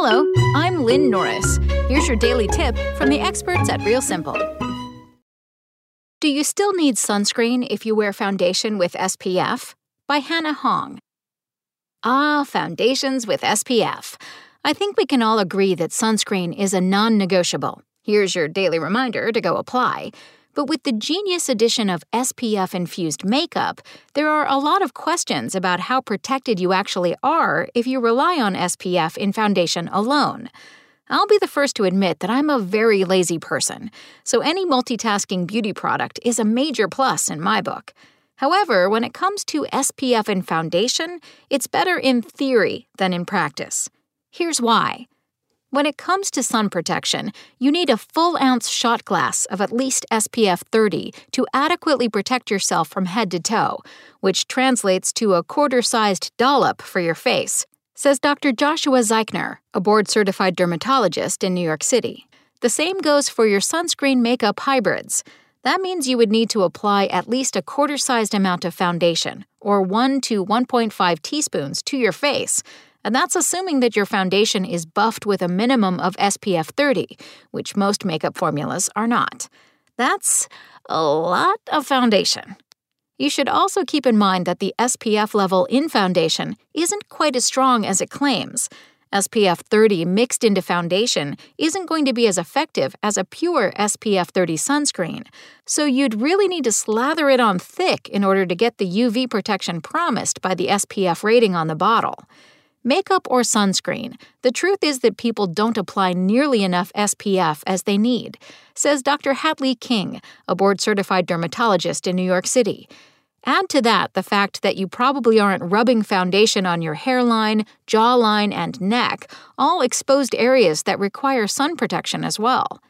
Hello, I'm Lynn Norris. Here's your daily tip from the experts at Real Simple. Do you still need sunscreen if you wear foundation with SPF? By Hana Hong. Ah, foundations with SPF. I think we can all agree that sunscreen is a non negotiable. Here's your daily reminder to go apply. But with the genius addition of SPF infused makeup, there are a lot of questions about how protected you actually are if you rely on SPF in foundation alone. I'll be the first to admit that I'm a very lazy person, so any multitasking beauty product is a major plus in my book. However, when it comes to SPF in foundation, it's better in theory than in practice. Here's why. When it comes to sun protection, you need a full ounce shot glass of at least SPF 30 to adequately protect yourself from head to toe, which translates to a quarter sized dollop for your face, says Dr. Joshua Zeichner, a board certified dermatologist in New York City. The same goes for your sunscreen makeup hybrids. That means you would need to apply at least a quarter sized amount of foundation, or 1 to 1.5 teaspoons, to your face and that's assuming that your foundation is buffed with a minimum of SPF 30, which most makeup formulas are not. That's a lot of foundation. You should also keep in mind that the SPF level in foundation isn't quite as strong as it claims. SPF 30 mixed into foundation isn't going to be as effective as a pure SPF 30 sunscreen, so you'd really need to slather it on thick in order to get the UV protection promised by the SPF rating on the bottle. Makeup or sunscreen, the truth is that people don't apply nearly enough SPF as they need, says Dr. Hadley King, a board certified dermatologist in New York City. Add to that the fact that you probably aren't rubbing foundation on your hairline, jawline, and neck, all exposed areas that require sun protection as well.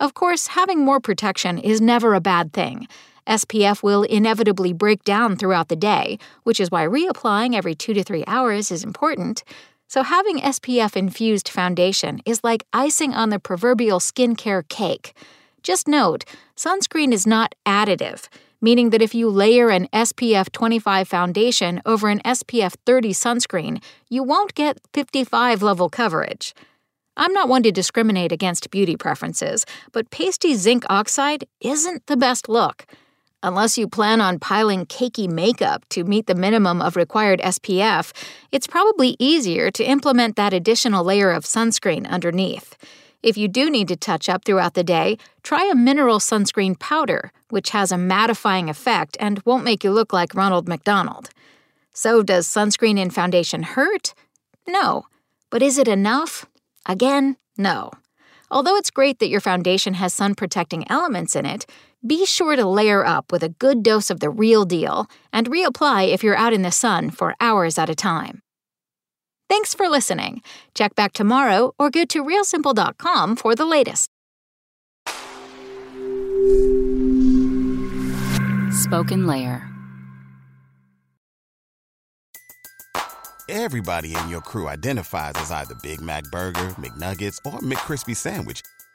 Of course, having more protection is never a bad thing. SPF will inevitably break down throughout the day, which is why reapplying every two to three hours is important. So, having SPF infused foundation is like icing on the proverbial skincare cake. Just note, sunscreen is not additive, meaning that if you layer an SPF 25 foundation over an SPF 30 sunscreen, you won't get 55 level coverage. I'm not one to discriminate against beauty preferences, but pasty zinc oxide isn't the best look. Unless you plan on piling cakey makeup to meet the minimum of required SPF, it's probably easier to implement that additional layer of sunscreen underneath. If you do need to touch up throughout the day, try a mineral sunscreen powder, which has a mattifying effect and won't make you look like Ronald McDonald. So, does sunscreen in foundation hurt? No. But is it enough? Again, no. Although it's great that your foundation has sun protecting elements in it, be sure to layer up with a good dose of the real deal and reapply if you're out in the sun for hours at a time. Thanks for listening. Check back tomorrow or go to realsimple.com for the latest. Spoken Layer. Everybody in your crew identifies as either Big Mac Burger, McNuggets, or McCrispy Sandwich,